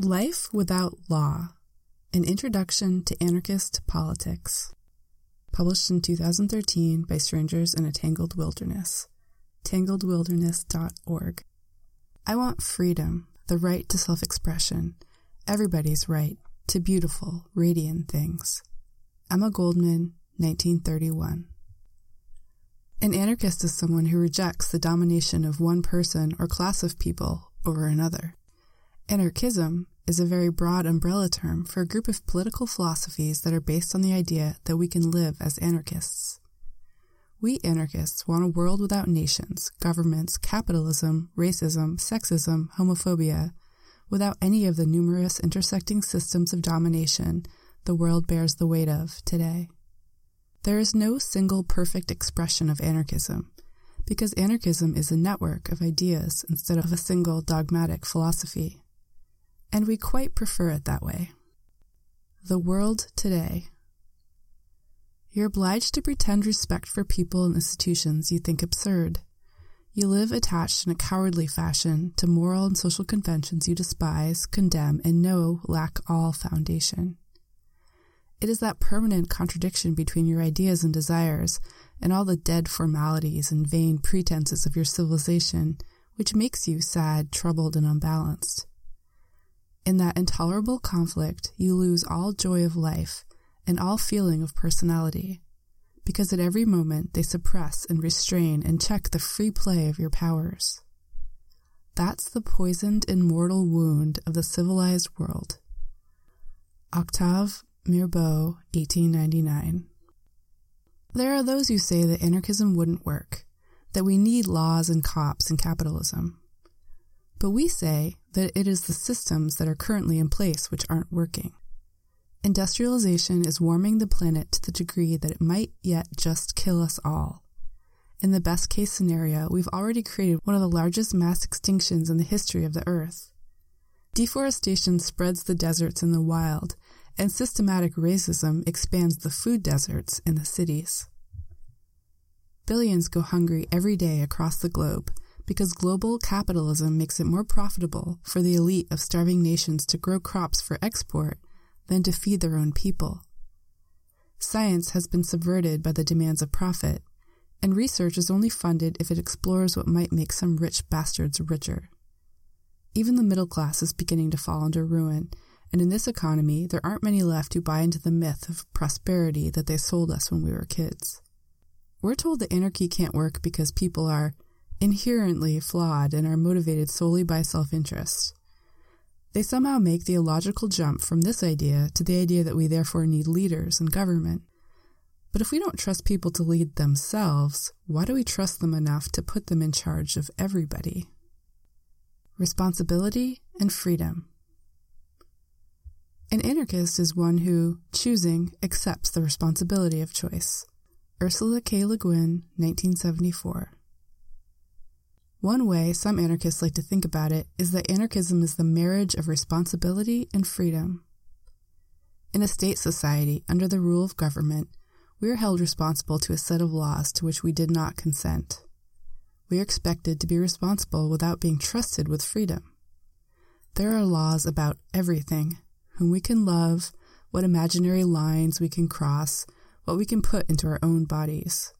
Life Without Law An Introduction to Anarchist Politics. Published in 2013 by Strangers in a Tangled Wilderness. tangledwilderness.org. I want freedom, the right to self expression, everybody's right to beautiful, radiant things. Emma Goldman, 1931. An anarchist is someone who rejects the domination of one person or class of people over another. Anarchism is a very broad umbrella term for a group of political philosophies that are based on the idea that we can live as anarchists. We anarchists want a world without nations, governments, capitalism, racism, sexism, homophobia, without any of the numerous intersecting systems of domination the world bears the weight of today. There is no single perfect expression of anarchism, because anarchism is a network of ideas instead of a single dogmatic philosophy and we quite prefer it that way. The world today. You're obliged to pretend respect for people and institutions you think absurd. You live attached in a cowardly fashion to moral and social conventions you despise, condemn, and know lack all foundation. It is that permanent contradiction between your ideas and desires and all the dead formalities and vain pretenses of your civilization which makes you sad, troubled, and unbalanced. In that intolerable conflict, you lose all joy of life and all feeling of personality, because at every moment they suppress and restrain and check the free play of your powers. That's the poisoned and mortal wound of the civilized world. Octave Mirbeau, 1899. There are those who say that anarchism wouldn't work, that we need laws and cops and capitalism. But we say that it is the systems that are currently in place which aren't working. Industrialization is warming the planet to the degree that it might yet just kill us all. In the best case scenario, we've already created one of the largest mass extinctions in the history of the Earth. Deforestation spreads the deserts in the wild, and systematic racism expands the food deserts in the cities. Billions go hungry every day across the globe, because global capitalism makes it more profitable for the elite of starving nations to grow crops for export than to feed their own people. Science has been subverted by the demands of profit, and research is only funded if it explores what might make some rich bastards richer. Even the middle class is beginning to fall under ruin, and in this economy, there aren't many left who buy into the myth of prosperity that they sold us when we were kids. We're told that anarchy can't work because people are inherently flawed and are motivated solely by self interest. They somehow make the illogical jump from this idea to the idea that we therefore need leaders and government. But if we don't trust people to lead themselves, why do we trust them enough to put them in charge of everybody? Responsibility and freedom. An anarchist is one who, choosing, accepts the responsibility of choice. Ursula K. Le Guin, 1974. One way some anarchists like to think about it is that anarchism is the marriage of responsibility and freedom. In a state society, under the rule of government, we are held responsible to a set of laws to which we did not consent. We are expected to be responsible without being trusted with freedom. There are laws about everything whom we can love, what imaginary lines we can cross, what we can put into our own bodies.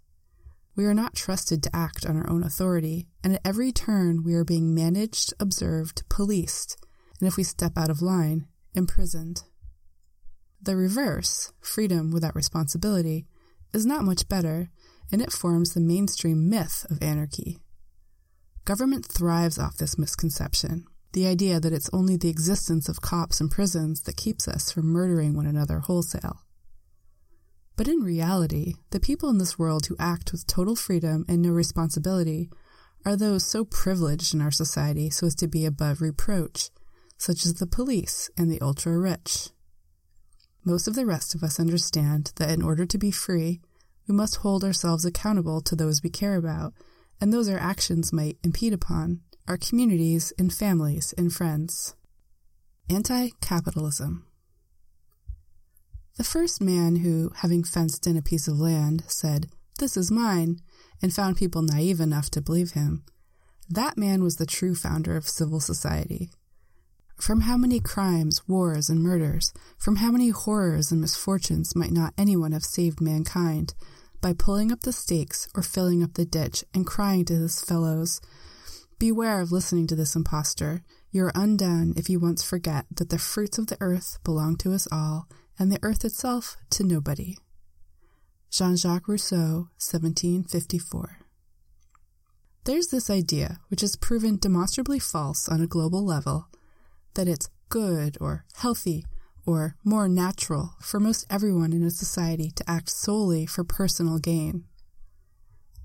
We are not trusted to act on our own authority, and at every turn we are being managed, observed, policed, and if we step out of line, imprisoned. The reverse, freedom without responsibility, is not much better, and it forms the mainstream myth of anarchy. Government thrives off this misconception, the idea that it's only the existence of cops and prisons that keeps us from murdering one another wholesale. But in reality, the people in this world who act with total freedom and no responsibility are those so privileged in our society so as to be above reproach, such as the police and the ultra rich. Most of the rest of us understand that in order to be free, we must hold ourselves accountable to those we care about, and those our actions might impede upon our communities and families and friends. Anti capitalism. The first man who, having fenced in a piece of land, said, This is mine, and found people naive enough to believe him, that man was the true founder of civil society. From how many crimes, wars, and murders, from how many horrors and misfortunes might not anyone have saved mankind by pulling up the stakes or filling up the ditch and crying to his fellows, Beware of listening to this impostor. You are undone if you once forget that the fruits of the earth belong to us all, and the earth itself to nobody. Jean Jacques Rousseau, 1754. There's this idea, which is proven demonstrably false on a global level, that it's good or healthy or more natural for most everyone in a society to act solely for personal gain.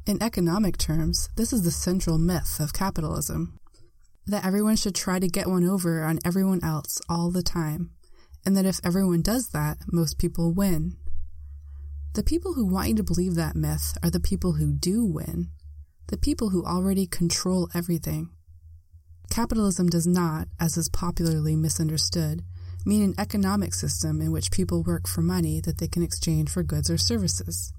In economic terms, this is the central myth of capitalism that everyone should try to get one over on everyone else all the time, and that if everyone does that, most people win. The people who want you to believe that myth are the people who do win, the people who already control everything. Capitalism does not, as is popularly misunderstood, mean an economic system in which people work for money that they can exchange for goods or services.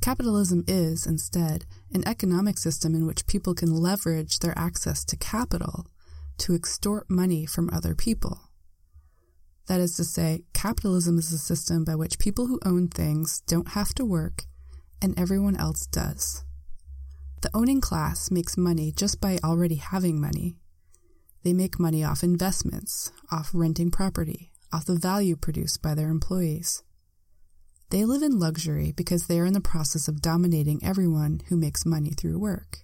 Capitalism is, instead, an economic system in which people can leverage their access to capital to extort money from other people. That is to say, capitalism is a system by which people who own things don't have to work and everyone else does. The owning class makes money just by already having money. They make money off investments, off renting property, off the value produced by their employees. They live in luxury because they are in the process of dominating everyone who makes money through work.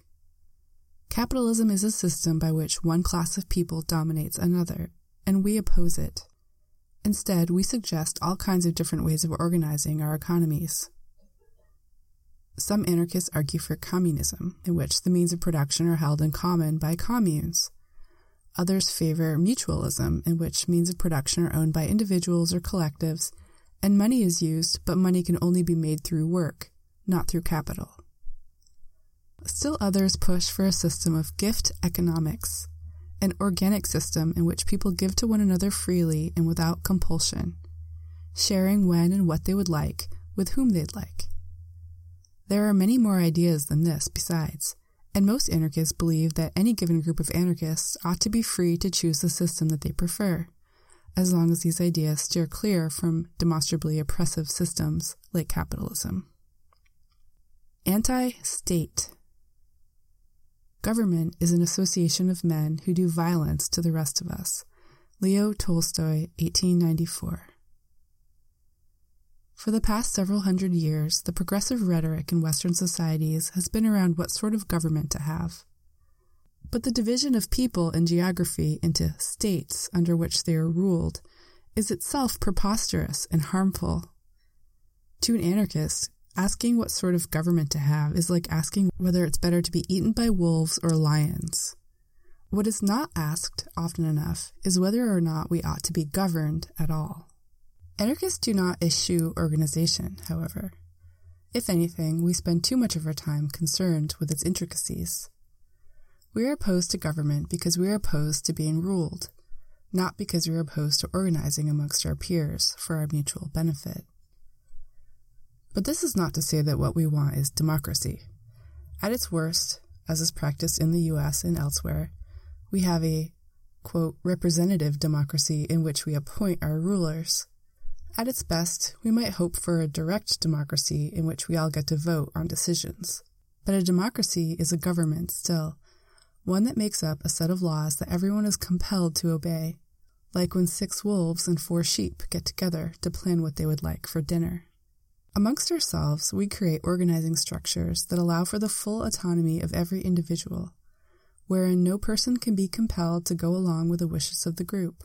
Capitalism is a system by which one class of people dominates another, and we oppose it. Instead, we suggest all kinds of different ways of organizing our economies. Some anarchists argue for communism, in which the means of production are held in common by communes. Others favor mutualism, in which means of production are owned by individuals or collectives and money is used, but money can only be made through work, not through capital. Still others push for a system of gift economics, an organic system in which people give to one another freely and without compulsion, sharing when and what they would like, with whom they'd like. There are many more ideas than this besides, and most anarchists believe that any given group of anarchists ought to be free to choose the system that they prefer as long as these ideas steer clear from demonstrably oppressive systems like capitalism. Anti state. Government is an association of men who do violence to the rest of us. Leo Tolstoy, 1894. For the past several hundred years, the progressive rhetoric in Western societies has been around what sort of government to have. But the division of people and geography into states under which they are ruled is itself preposterous and harmful. To an anarchist, asking what sort of government to have is like asking whether it's better to be eaten by wolves or lions. What is not asked often enough is whether or not we ought to be governed at all. Anarchists do not eschew organization, however. If anything, we spend too much of our time concerned with its intricacies. We are opposed to government because we are opposed to being ruled, not because we are opposed to organizing amongst our peers for our mutual benefit. But this is not to say that what we want is democracy. At its worst, as is practiced in the US and elsewhere, we have a, quote, representative democracy in which we appoint our rulers. At its best, we might hope for a direct democracy in which we all get to vote on decisions. But a democracy is a government still, one that makes up a set of laws that everyone is compelled to obey, like when six wolves and four sheep get together to plan what they would like for dinner. Amongst ourselves, we create organizing structures that allow for the full autonomy of every individual, wherein no person can be compelled to go along with the wishes of the group.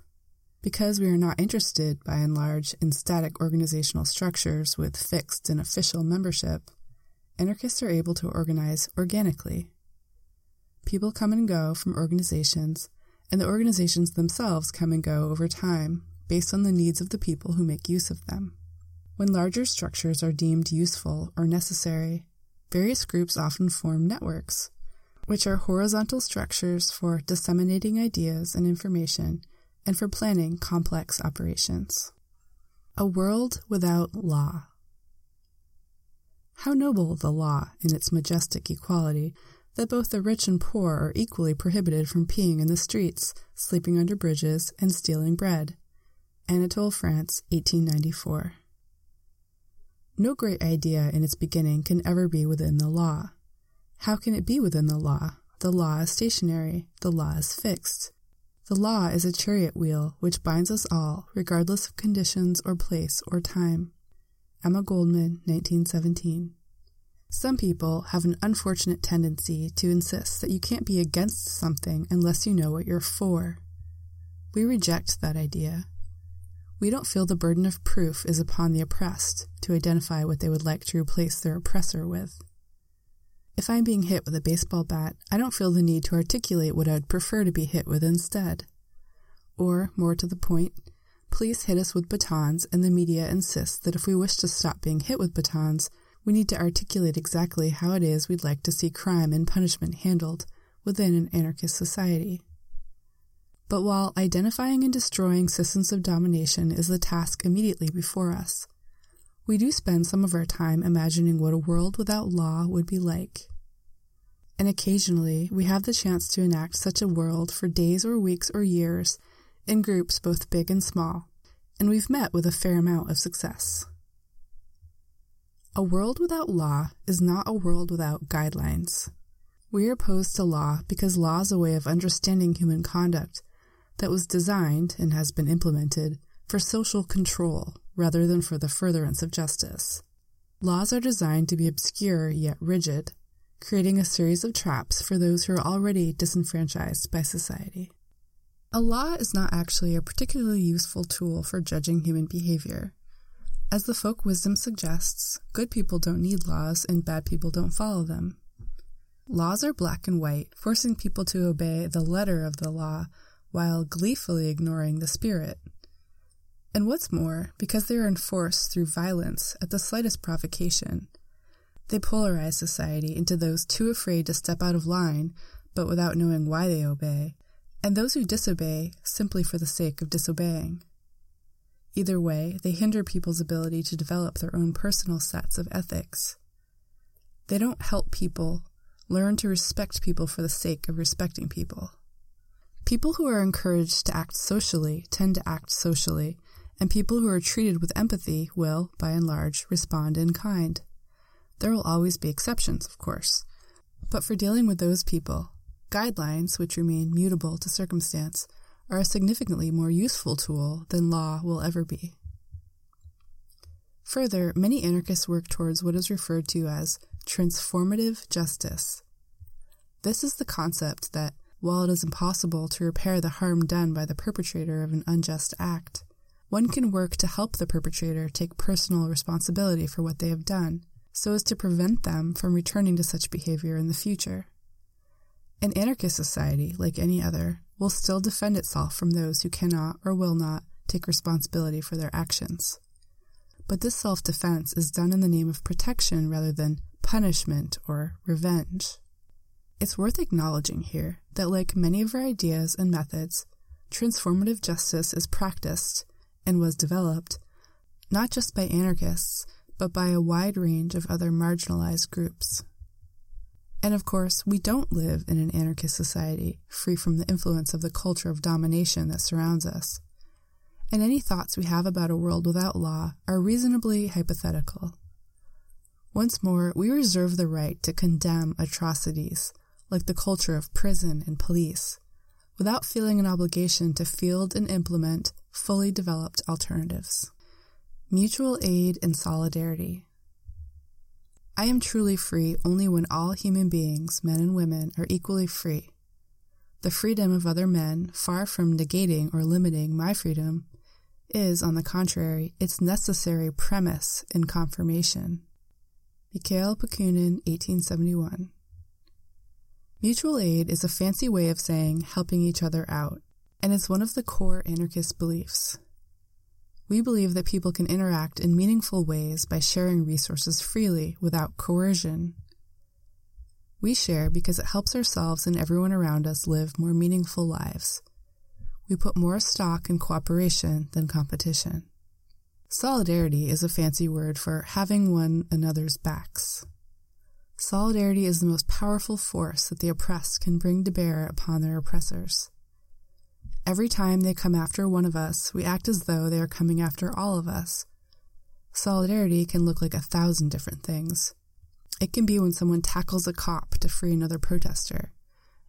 Because we are not interested, by and large, in static organizational structures with fixed and official membership, anarchists are able to organize organically People come and go from organizations, and the organizations themselves come and go over time based on the needs of the people who make use of them. When larger structures are deemed useful or necessary, various groups often form networks, which are horizontal structures for disseminating ideas and information and for planning complex operations. A world without law. How noble the law in its majestic equality that both the rich and poor are equally prohibited from peeing in the streets, sleeping under bridges, and stealing bread. Anatole France, 1894. No great idea in its beginning can ever be within the law. How can it be within the law? The law is stationary, the law is fixed. The law is a chariot wheel which binds us all, regardless of conditions or place or time. Emma Goldman, 1917. Some people have an unfortunate tendency to insist that you can't be against something unless you know what you're for. We reject that idea. We don't feel the burden of proof is upon the oppressed to identify what they would like to replace their oppressor with. If I'm being hit with a baseball bat, I don't feel the need to articulate what I'd prefer to be hit with instead. Or, more to the point, police hit us with batons, and the media insists that if we wish to stop being hit with batons, we need to articulate exactly how it is we'd like to see crime and punishment handled within an anarchist society. But while identifying and destroying systems of domination is the task immediately before us, we do spend some of our time imagining what a world without law would be like. And occasionally, we have the chance to enact such a world for days or weeks or years in groups both big and small, and we've met with a fair amount of success. A world without law is not a world without guidelines. We are opposed to law because law is a way of understanding human conduct that was designed and has been implemented for social control rather than for the furtherance of justice. Laws are designed to be obscure yet rigid, creating a series of traps for those who are already disenfranchised by society. A law is not actually a particularly useful tool for judging human behavior. As the folk wisdom suggests, good people don't need laws and bad people don't follow them. Laws are black and white, forcing people to obey the letter of the law while gleefully ignoring the spirit. And what's more, because they are enforced through violence at the slightest provocation, they polarize society into those too afraid to step out of line but without knowing why they obey, and those who disobey simply for the sake of disobeying. Either way, they hinder people's ability to develop their own personal sets of ethics. They don't help people learn to respect people for the sake of respecting people. People who are encouraged to act socially tend to act socially, and people who are treated with empathy will, by and large, respond in kind. There will always be exceptions, of course, but for dealing with those people, guidelines, which remain mutable to circumstance, are a significantly more useful tool than law will ever be. Further, many anarchists work towards what is referred to as transformative justice. This is the concept that, while it is impossible to repair the harm done by the perpetrator of an unjust act, one can work to help the perpetrator take personal responsibility for what they have done, so as to prevent them from returning to such behavior in the future. An anarchist society, like any other, will still defend itself from those who cannot or will not take responsibility for their actions. But this self defense is done in the name of protection rather than punishment or revenge. It's worth acknowledging here that, like many of our ideas and methods, transformative justice is practiced and was developed not just by anarchists, but by a wide range of other marginalized groups. And of course, we don't live in an anarchist society free from the influence of the culture of domination that surrounds us. And any thoughts we have about a world without law are reasonably hypothetical. Once more, we reserve the right to condemn atrocities, like the culture of prison and police, without feeling an obligation to field and implement fully developed alternatives. Mutual aid and solidarity I am truly free only when all human beings, men and women, are equally free. The freedom of other men, far from negating or limiting my freedom, is, on the contrary, its necessary premise and confirmation. Mikhail Bakunin, 1871. Mutual aid is a fancy way of saying helping each other out, and is one of the core anarchist beliefs. We believe that people can interact in meaningful ways by sharing resources freely without coercion. We share because it helps ourselves and everyone around us live more meaningful lives. We put more stock in cooperation than competition. Solidarity is a fancy word for having one another's backs. Solidarity is the most powerful force that the oppressed can bring to bear upon their oppressors. Every time they come after one of us, we act as though they are coming after all of us. Solidarity can look like a thousand different things. It can be when someone tackles a cop to free another protester.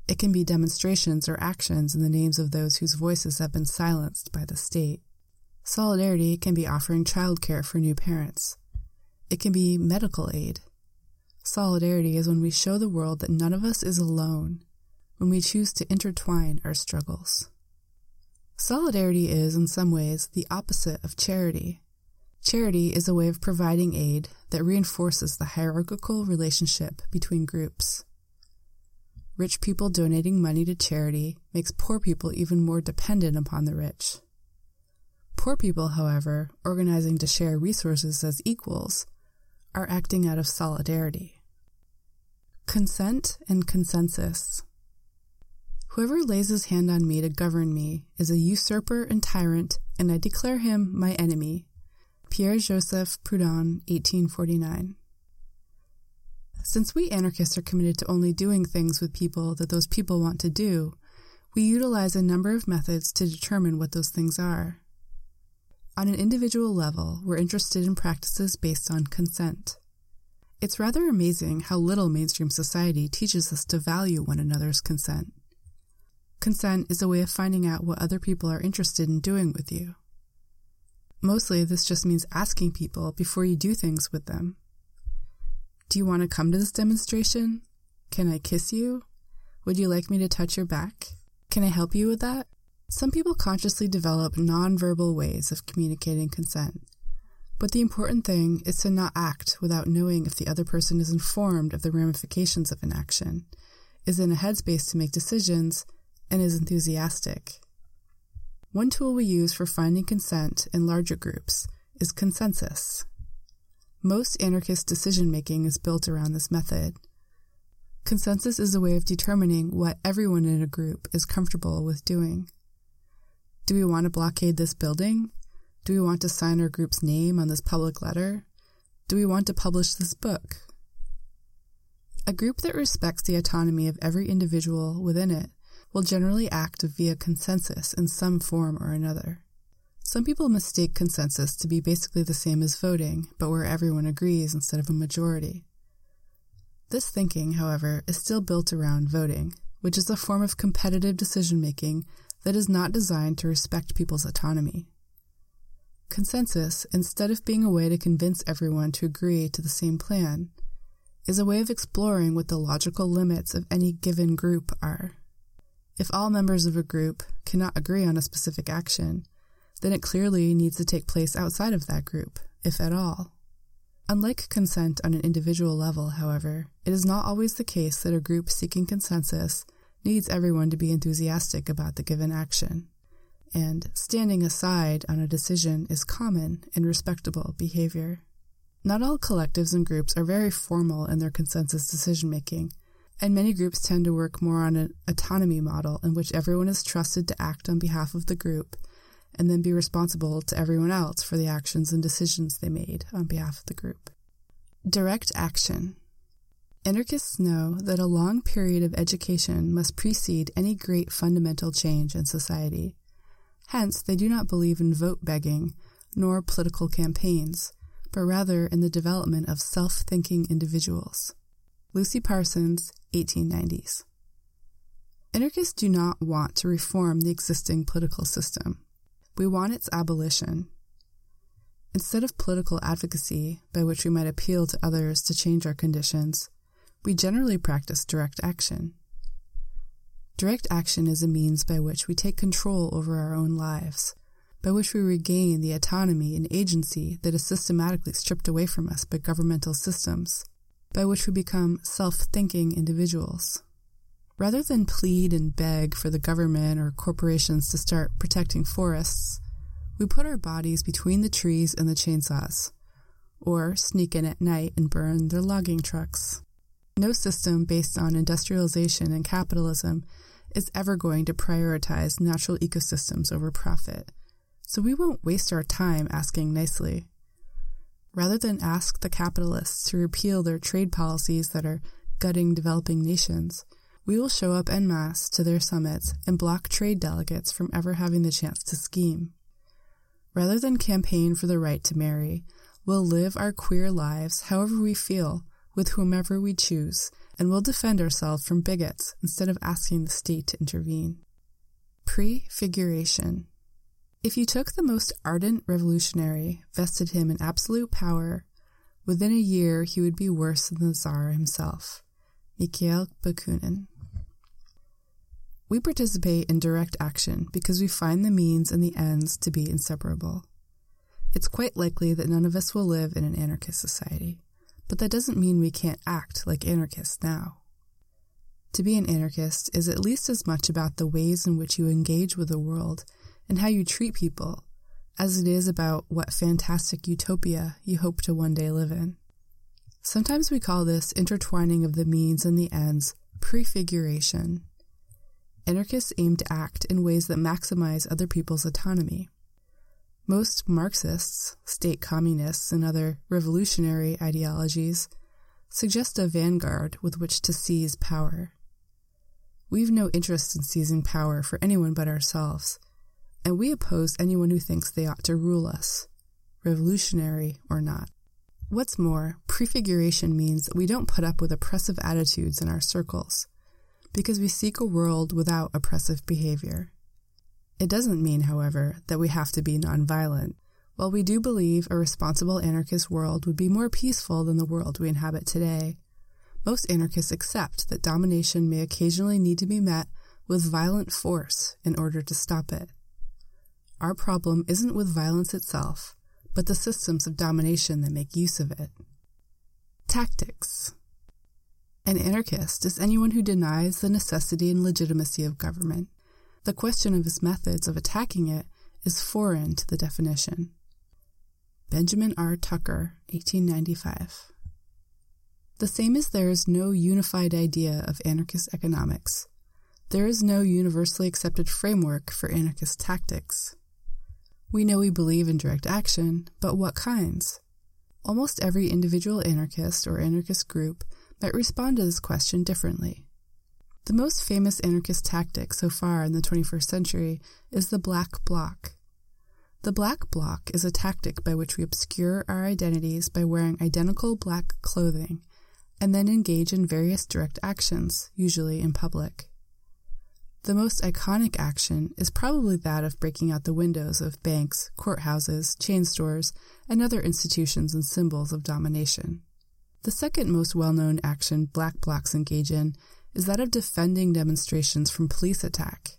It can be demonstrations or actions in the names of those whose voices have been silenced by the state. Solidarity can be offering childcare for new parents. It can be medical aid. Solidarity is when we show the world that none of us is alone, when we choose to intertwine our struggles. Solidarity is, in some ways, the opposite of charity. Charity is a way of providing aid that reinforces the hierarchical relationship between groups. Rich people donating money to charity makes poor people even more dependent upon the rich. Poor people, however, organizing to share resources as equals, are acting out of solidarity. Consent and consensus. Whoever lays his hand on me to govern me is a usurper and tyrant, and I declare him my enemy. Pierre Joseph Proudhon, 1849. Since we anarchists are committed to only doing things with people that those people want to do, we utilize a number of methods to determine what those things are. On an individual level, we're interested in practices based on consent. It's rather amazing how little mainstream society teaches us to value one another's consent. Consent is a way of finding out what other people are interested in doing with you. Mostly, this just means asking people before you do things with them. Do you want to come to this demonstration? Can I kiss you? Would you like me to touch your back? Can I help you with that? Some people consciously develop nonverbal ways of communicating consent. But the important thing is to not act without knowing if the other person is informed of the ramifications of an action, is in a headspace to make decisions, and is enthusiastic. One tool we use for finding consent in larger groups is consensus. Most anarchist decision making is built around this method. Consensus is a way of determining what everyone in a group is comfortable with doing. Do we want to blockade this building? Do we want to sign our group's name on this public letter? Do we want to publish this book? A group that respects the autonomy of every individual within it will generally act via consensus in some form or another. Some people mistake consensus to be basically the same as voting, but where everyone agrees instead of a majority. This thinking, however, is still built around voting, which is a form of competitive decision making that is not designed to respect people's autonomy. Consensus, instead of being a way to convince everyone to agree to the same plan, is a way of exploring what the logical limits of any given group are. If all members of a group cannot agree on a specific action, then it clearly needs to take place outside of that group, if at all. Unlike consent on an individual level, however, it is not always the case that a group seeking consensus needs everyone to be enthusiastic about the given action and standing aside on a decision is common and respectable behavior. Not all collectives and groups are very formal in their consensus decision making, and many groups tend to work more on an autonomy model in which everyone is trusted to act on behalf of the group and then be responsible to everyone else for the actions and decisions they made on behalf of the group. Direct action. Anarchists know that a long period of education must precede any great fundamental change in society. Hence, they do not believe in vote begging nor political campaigns, but rather in the development of self thinking individuals. Lucy Parsons, 1890s. Anarchists do not want to reform the existing political system. We want its abolition. Instead of political advocacy, by which we might appeal to others to change our conditions, we generally practice direct action. Direct action is a means by which we take control over our own lives, by which we regain the autonomy and agency that is systematically stripped away from us by governmental systems, by which we become self thinking individuals. Rather than plead and beg for the government or corporations to start protecting forests, we put our bodies between the trees and the chainsaws, or sneak in at night and burn their logging trucks. No system based on industrialization and capitalism is ever going to prioritize natural ecosystems over profit, so we won't waste our time asking nicely. rather than ask the capitalists to repeal their trade policies that are gutting developing nations, we will show up en masse to their summits and block trade delegates from ever having the chance to scheme. Rather than campaign for the right to marry, we'll live our queer lives however we feel, with whomever we choose, and we'll defend ourselves from bigots instead of asking the state to intervene. Prefiguration If you took the most ardent revolutionary, vested him in absolute power, within a year he would be worse than the Tsar himself. Mikhail Bakunin we participate in direct action because we find the means and the ends to be inseparable. It's quite likely that none of us will live in an anarchist society, but that doesn't mean we can't act like anarchists now. To be an anarchist is at least as much about the ways in which you engage with the world and how you treat people as it is about what fantastic utopia you hope to one day live in. Sometimes we call this intertwining of the means and the ends prefiguration anarchists aim to act in ways that maximize other people's autonomy. Most Marxists, state communists, and other revolutionary ideologies suggest a vanguard with which to seize power. We've no interest in seizing power for anyone but ourselves, and we oppose anyone who thinks they ought to rule us, revolutionary or not. What's more, prefiguration means that we don't put up with oppressive attitudes in our circles because we seek a world without oppressive behavior. It doesn't mean, however, that we have to be nonviolent. While we do believe a responsible anarchist world would be more peaceful than the world we inhabit today, most anarchists accept that domination may occasionally need to be met with violent force in order to stop it. Our problem isn't with violence itself, but the systems of domination that make use of it. Tactics. An anarchist is anyone who denies the necessity and legitimacy of government. The question of his methods of attacking it is foreign to the definition. Benjamin R. Tucker, 1895. The same as there is no unified idea of anarchist economics, there is no universally accepted framework for anarchist tactics. We know we believe in direct action, but what kinds? Almost every individual anarchist or anarchist group might respond to this question differently. The most famous anarchist tactic so far in the 21st century is the black bloc. The black bloc is a tactic by which we obscure our identities by wearing identical black clothing and then engage in various direct actions, usually in public. The most iconic action is probably that of breaking out the windows of banks, courthouses, chain stores, and other institutions and symbols of domination. The second most well known action black blocs engage in is that of defending demonstrations from police attack,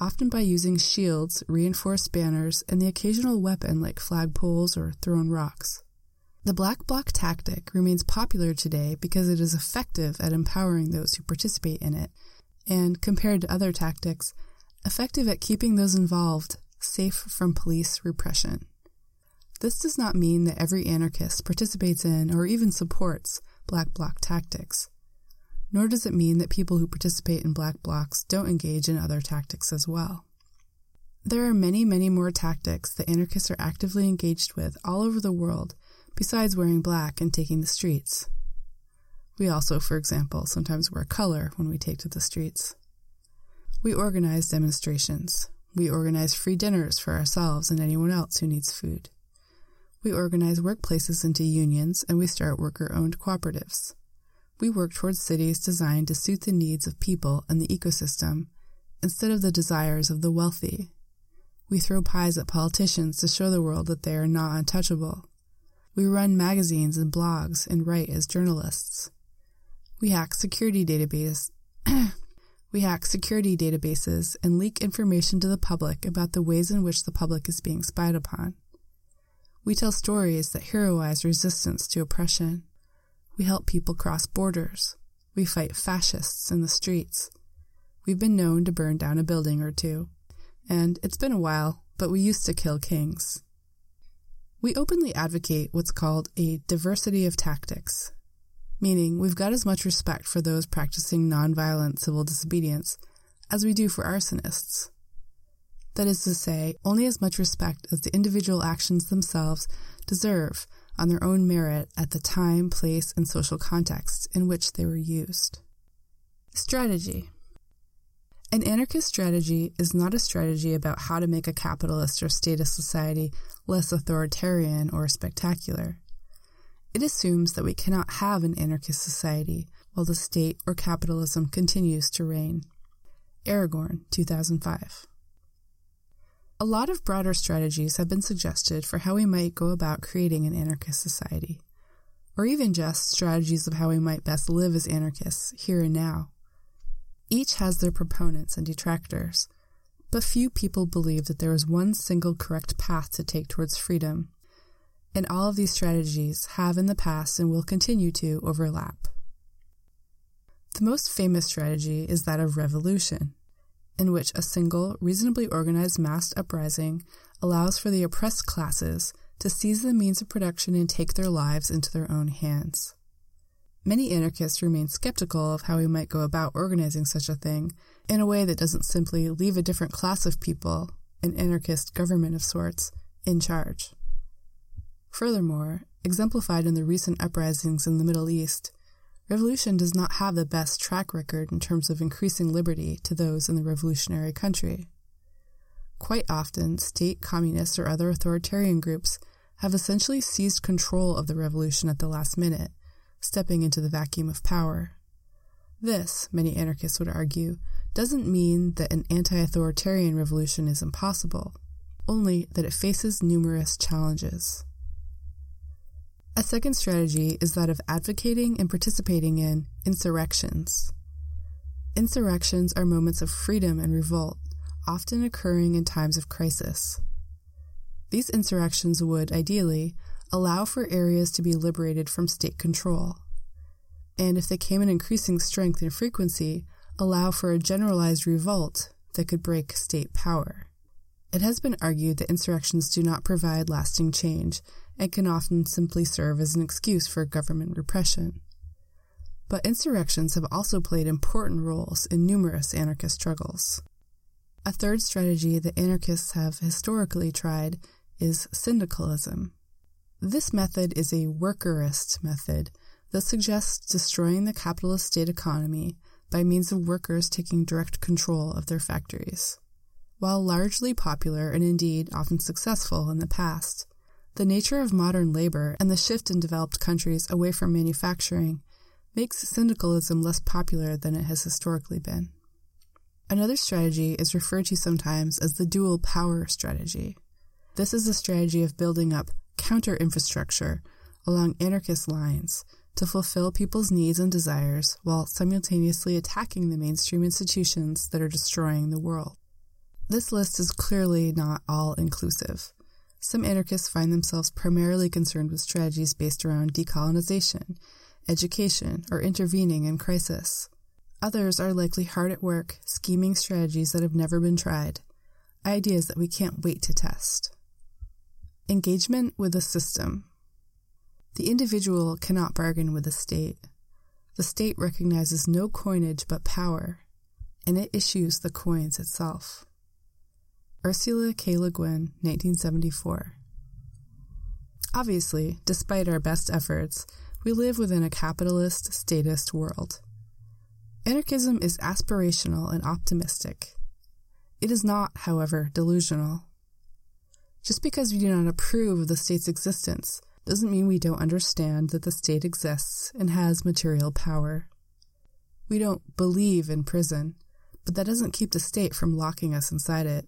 often by using shields, reinforced banners, and the occasional weapon like flagpoles or thrown rocks. The black bloc tactic remains popular today because it is effective at empowering those who participate in it, and, compared to other tactics, effective at keeping those involved safe from police repression. This does not mean that every anarchist participates in or even supports black bloc tactics, nor does it mean that people who participate in black blocs don't engage in other tactics as well. There are many, many more tactics that anarchists are actively engaged with all over the world besides wearing black and taking the streets. We also, for example, sometimes wear color when we take to the streets. We organize demonstrations. We organize free dinners for ourselves and anyone else who needs food. We organize workplaces into unions and we start worker owned cooperatives. We work towards cities designed to suit the needs of people and the ecosystem instead of the desires of the wealthy. We throw pies at politicians to show the world that they are not untouchable. We run magazines and blogs and write as journalists. We hack security database we hack security databases and leak information to the public about the ways in which the public is being spied upon. We tell stories that heroize resistance to oppression. We help people cross borders. We fight fascists in the streets. We've been known to burn down a building or two. And it's been a while, but we used to kill kings. We openly advocate what's called a diversity of tactics, meaning we've got as much respect for those practicing nonviolent civil disobedience as we do for arsonists. That is to say, only as much respect as the individual actions themselves deserve on their own merit at the time, place, and social context in which they were used. Strategy An anarchist strategy is not a strategy about how to make a capitalist or statist society less authoritarian or spectacular. It assumes that we cannot have an anarchist society while the state or capitalism continues to reign. Aragorn, 2005. A lot of broader strategies have been suggested for how we might go about creating an anarchist society, or even just strategies of how we might best live as anarchists here and now. Each has their proponents and detractors, but few people believe that there is one single correct path to take towards freedom, and all of these strategies have in the past and will continue to overlap. The most famous strategy is that of revolution in which a single, reasonably organized mass uprising allows for the oppressed classes to seize the means of production and take their lives into their own hands. Many anarchists remain skeptical of how we might go about organizing such a thing in a way that doesn't simply leave a different class of people, an anarchist government of sorts, in charge. Furthermore, exemplified in the recent uprisings in the Middle East, Revolution does not have the best track record in terms of increasing liberty to those in the revolutionary country. Quite often, state communists or other authoritarian groups have essentially seized control of the revolution at the last minute, stepping into the vacuum of power. This, many anarchists would argue, doesn't mean that an anti authoritarian revolution is impossible, only that it faces numerous challenges. A second strategy is that of advocating and participating in insurrections. Insurrections are moments of freedom and revolt, often occurring in times of crisis. These insurrections would, ideally, allow for areas to be liberated from state control, and if they came in increasing strength and frequency, allow for a generalized revolt that could break state power. It has been argued that insurrections do not provide lasting change and can often simply serve as an excuse for government repression. But insurrections have also played important roles in numerous anarchist struggles. A third strategy that anarchists have historically tried is syndicalism. This method is a workerist method that suggests destroying the capitalist state economy by means of workers taking direct control of their factories. While largely popular and indeed often successful in the past, the nature of modern labor and the shift in developed countries away from manufacturing makes syndicalism less popular than it has historically been. Another strategy is referred to sometimes as the dual power strategy. This is a strategy of building up counter infrastructure along anarchist lines to fulfill people's needs and desires while simultaneously attacking the mainstream institutions that are destroying the world. This list is clearly not all inclusive. Some anarchists find themselves primarily concerned with strategies based around decolonization, education, or intervening in crisis. Others are likely hard at work, scheming strategies that have never been tried, ideas that we can't wait to test. Engagement with the system. The individual cannot bargain with the state. The state recognizes no coinage but power, and it issues the coins itself. Ursula K. Le Guin, 1974. Obviously, despite our best efforts, we live within a capitalist, statist world. Anarchism is aspirational and optimistic. It is not, however, delusional. Just because we do not approve of the state's existence doesn't mean we don't understand that the state exists and has material power. We don't believe in prison, but that doesn't keep the state from locking us inside it.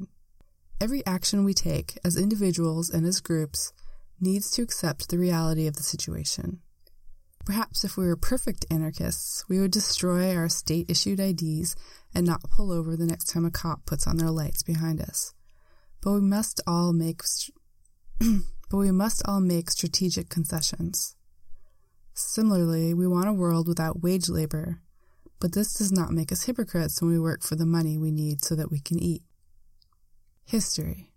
Every action we take, as individuals and as groups, needs to accept the reality of the situation. Perhaps if we were perfect anarchists, we would destroy our state issued IDs and not pull over the next time a cop puts on their lights behind us. But we must all make but we must all make strategic concessions. Similarly, we want a world without wage labor, but this does not make us hypocrites when we work for the money we need so that we can eat. History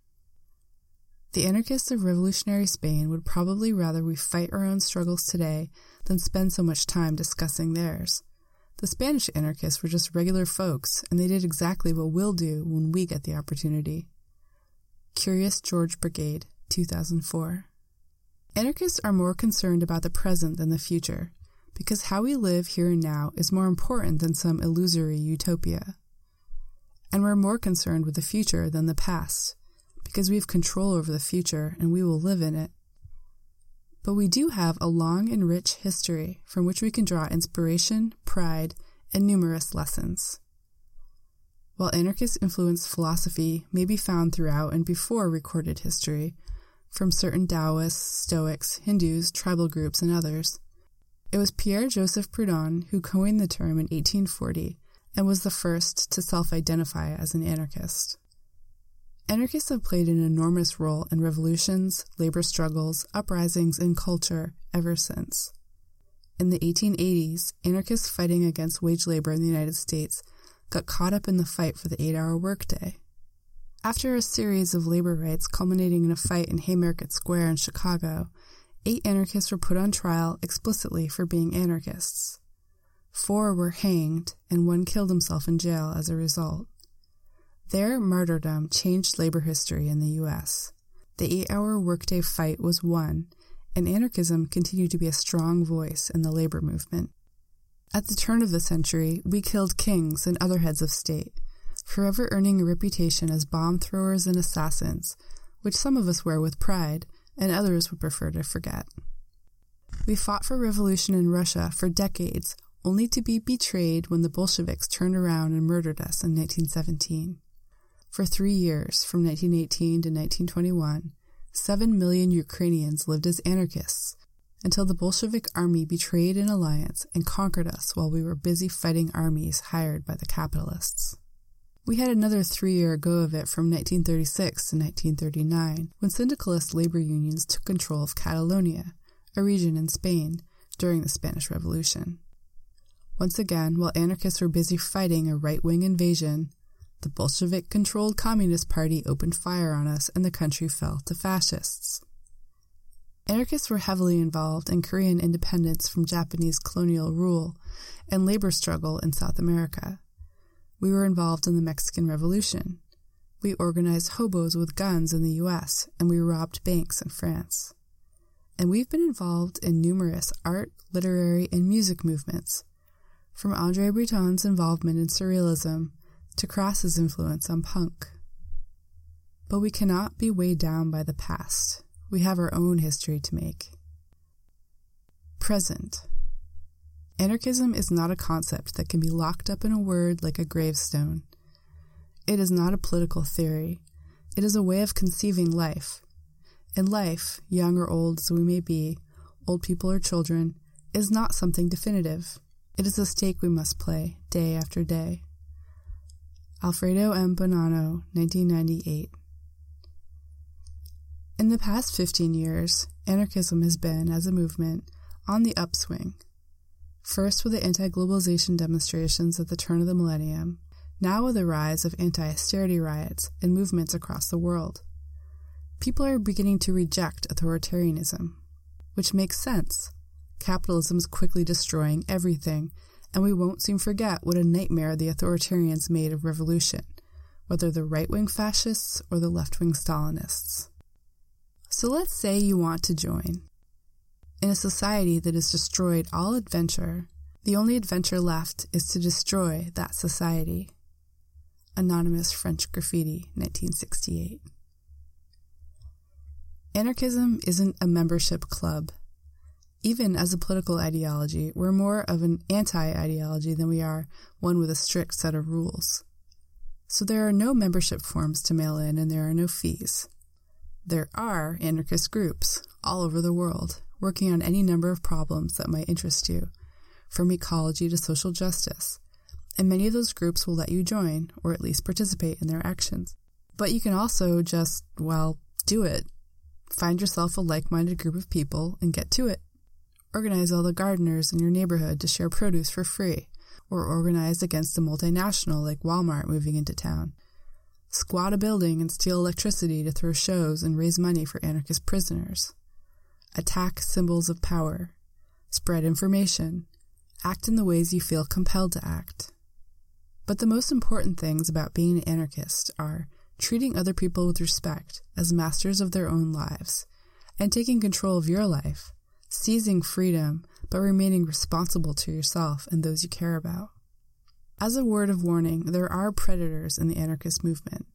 The anarchists of revolutionary Spain would probably rather we fight our own struggles today than spend so much time discussing theirs. The Spanish anarchists were just regular folks, and they did exactly what we'll do when we get the opportunity. Curious George Brigade, 2004. Anarchists are more concerned about the present than the future, because how we live here and now is more important than some illusory utopia. And we're more concerned with the future than the past, because we have control over the future and we will live in it. But we do have a long and rich history from which we can draw inspiration, pride, and numerous lessons. While anarchist influenced philosophy may be found throughout and before recorded history, from certain Taoists, Stoics, Hindus, tribal groups, and others, it was Pierre Joseph Proudhon who coined the term in 1840 and was the first to self identify as an anarchist. Anarchists have played an enormous role in revolutions, labor struggles, uprisings, and culture ever since. In the 1880s, anarchists fighting against wage labor in the United States got caught up in the fight for the eight hour workday. After a series of labor rights culminating in a fight in Haymarket Square in Chicago, eight anarchists were put on trial explicitly for being anarchists. Four were hanged, and one killed himself in jail as a result. Their martyrdom changed labor history in the U.S. The eight hour workday fight was won, and anarchism continued to be a strong voice in the labor movement. At the turn of the century, we killed kings and other heads of state, forever earning a reputation as bomb throwers and assassins, which some of us wear with pride, and others would prefer to forget. We fought for revolution in Russia for decades, only to be betrayed when the Bolsheviks turned around and murdered us in 1917. For three years, from 1918 to 1921, seven million Ukrainians lived as anarchists until the Bolshevik army betrayed an alliance and conquered us while we were busy fighting armies hired by the capitalists. We had another three year go of it from 1936 to 1939, when syndicalist labor unions took control of Catalonia, a region in Spain, during the Spanish Revolution. Once again, while anarchists were busy fighting a right wing invasion, the Bolshevik controlled Communist Party opened fire on us and the country fell to fascists. Anarchists were heavily involved in Korean independence from Japanese colonial rule and labor struggle in South America. We were involved in the Mexican Revolution. We organized hobos with guns in the US, and we robbed banks in France. And we've been involved in numerous art, literary, and music movements, from Andre Breton's involvement in surrealism to Crass's influence on punk. But we cannot be weighed down by the past. We have our own history to make. Present. Anarchism is not a concept that can be locked up in a word like a gravestone. It is not a political theory. It is a way of conceiving life. And life, young or old as we may be, old people or children, is not something definitive. It is a stake we must play, day after day. Alfredo M. Bonanno, 1998. In the past 15 years, anarchism has been, as a movement, on the upswing first with the anti globalization demonstrations at the turn of the millennium, now with the rise of anti austerity riots and movements across the world. People are beginning to reject authoritarianism, which makes sense. Capitalism is quickly destroying everything, and we won't soon forget what a nightmare the authoritarians made of revolution, whether the right wing fascists or the left wing Stalinists. So let's say you want to join. In a society that has destroyed all adventure, the only adventure left is to destroy that society. Anonymous French Graffiti, 1968. Anarchism isn't a membership club. Even as a political ideology, we're more of an anti ideology than we are one with a strict set of rules. So there are no membership forms to mail in and there are no fees. There are anarchist groups all over the world working on any number of problems that might interest you, from ecology to social justice. And many of those groups will let you join, or at least participate in their actions. But you can also just, well, do it. Find yourself a like minded group of people and get to it. Organize all the gardeners in your neighborhood to share produce for free, or organize against a multinational like Walmart moving into town. Squat a building and steal electricity to throw shows and raise money for anarchist prisoners attack symbols of power, spread information, act in the ways you feel compelled to act. But the most important things about being an anarchist are treating other people with respect as masters of their own lives, and taking control of your life, seizing freedom, but remaining responsible to yourself and those you care about. As a word of warning, there are predators in the anarchist movement.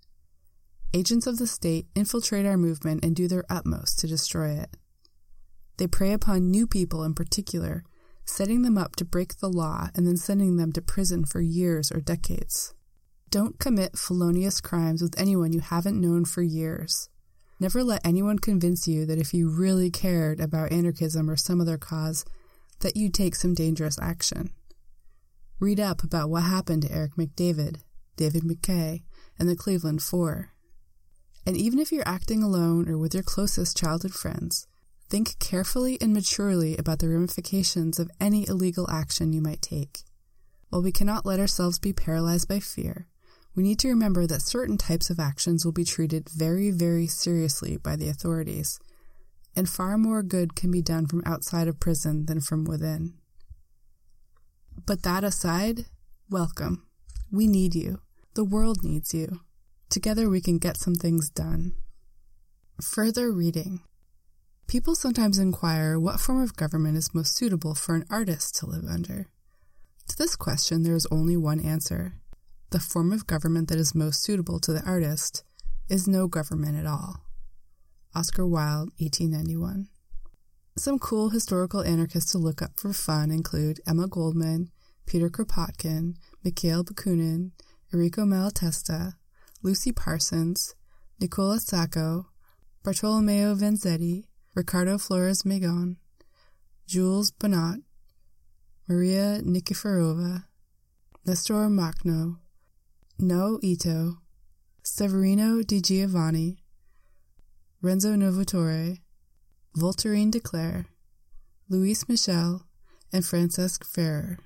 Agents of the state infiltrate our movement and do their utmost to destroy it. They prey upon new people in particular, setting them up to break the law and then sending them to prison for years or decades. Don't commit felonious crimes with anyone you haven't known for years. Never let anyone convince you that if you really cared about anarchism or some other cause, that you'd take some dangerous action. Read up about what happened to Eric McDavid, David McKay, and the Cleveland Four. And even if you're acting alone or with your closest childhood friends, think carefully and maturely about the ramifications of any illegal action you might take. While we cannot let ourselves be paralyzed by fear, we need to remember that certain types of actions will be treated very, very seriously by the authorities, and far more good can be done from outside of prison than from within. But that aside, welcome. We need you. The world needs you. Together we can get some things done. Further reading. People sometimes inquire what form of government is most suitable for an artist to live under. To this question, there is only one answer. The form of government that is most suitable to the artist is no government at all. Oscar Wilde, 1891. Some cool historical anarchists to look up for fun include Emma Goldman, Peter Kropotkin, Mikhail Bakunin, Errico Malatesta, Lucy Parsons, Nicola Sacco, Bartolomeo Vanzetti, Ricardo Flores Magón, Jules Bonnot, Maria Nikiforova, Nestor Makhno, Noe Ito, Severino di Giovanni, Renzo Novatore, Voltairine de Cleyre, Louis Michel, and Francesc Ferrer.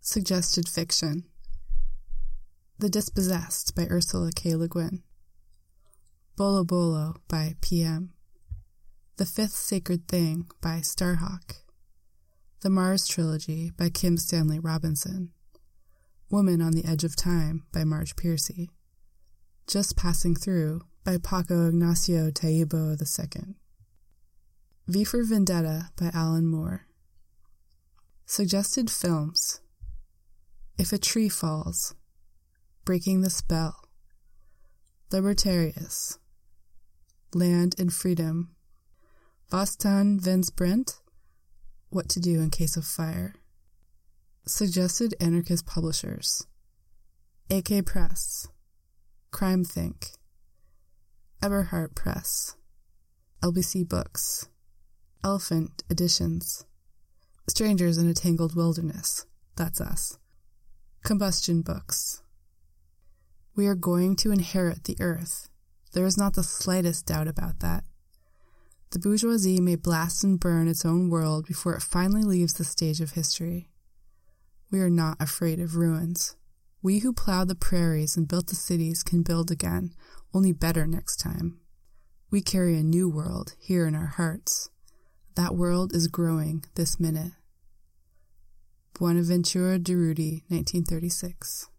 Suggested fiction the Dispossessed by Ursula K. Le Guin. Bolo Bolo by P.M. The Fifth Sacred Thing by Starhawk. The Mars Trilogy by Kim Stanley Robinson. Woman on the Edge of Time by Marge Piercy. Just Passing Through by Paco Ignacio Taibo II. V for Vendetta by Alan Moore. Suggested films If a Tree Falls Breaking the Spell, Libertarias, Land and Freedom, Was tun, wenn's brennt, What to Do in Case of Fire. Suggested anarchist publishers AK Press, CrimethInc, Eberhardt Press, LBC Books, Elephant Editions, Strangers in a Tangled Wilderness, that's us, Combustion Books. We are going to inherit the earth. There is not the slightest doubt about that. The bourgeoisie may blast and burn its own world before it finally leaves the stage of history. We are not afraid of ruins. We who plowed the prairies and built the cities can build again, only better next time. We carry a new world here in our hearts. That world is growing this minute. Buenaventura Durruti, 1936.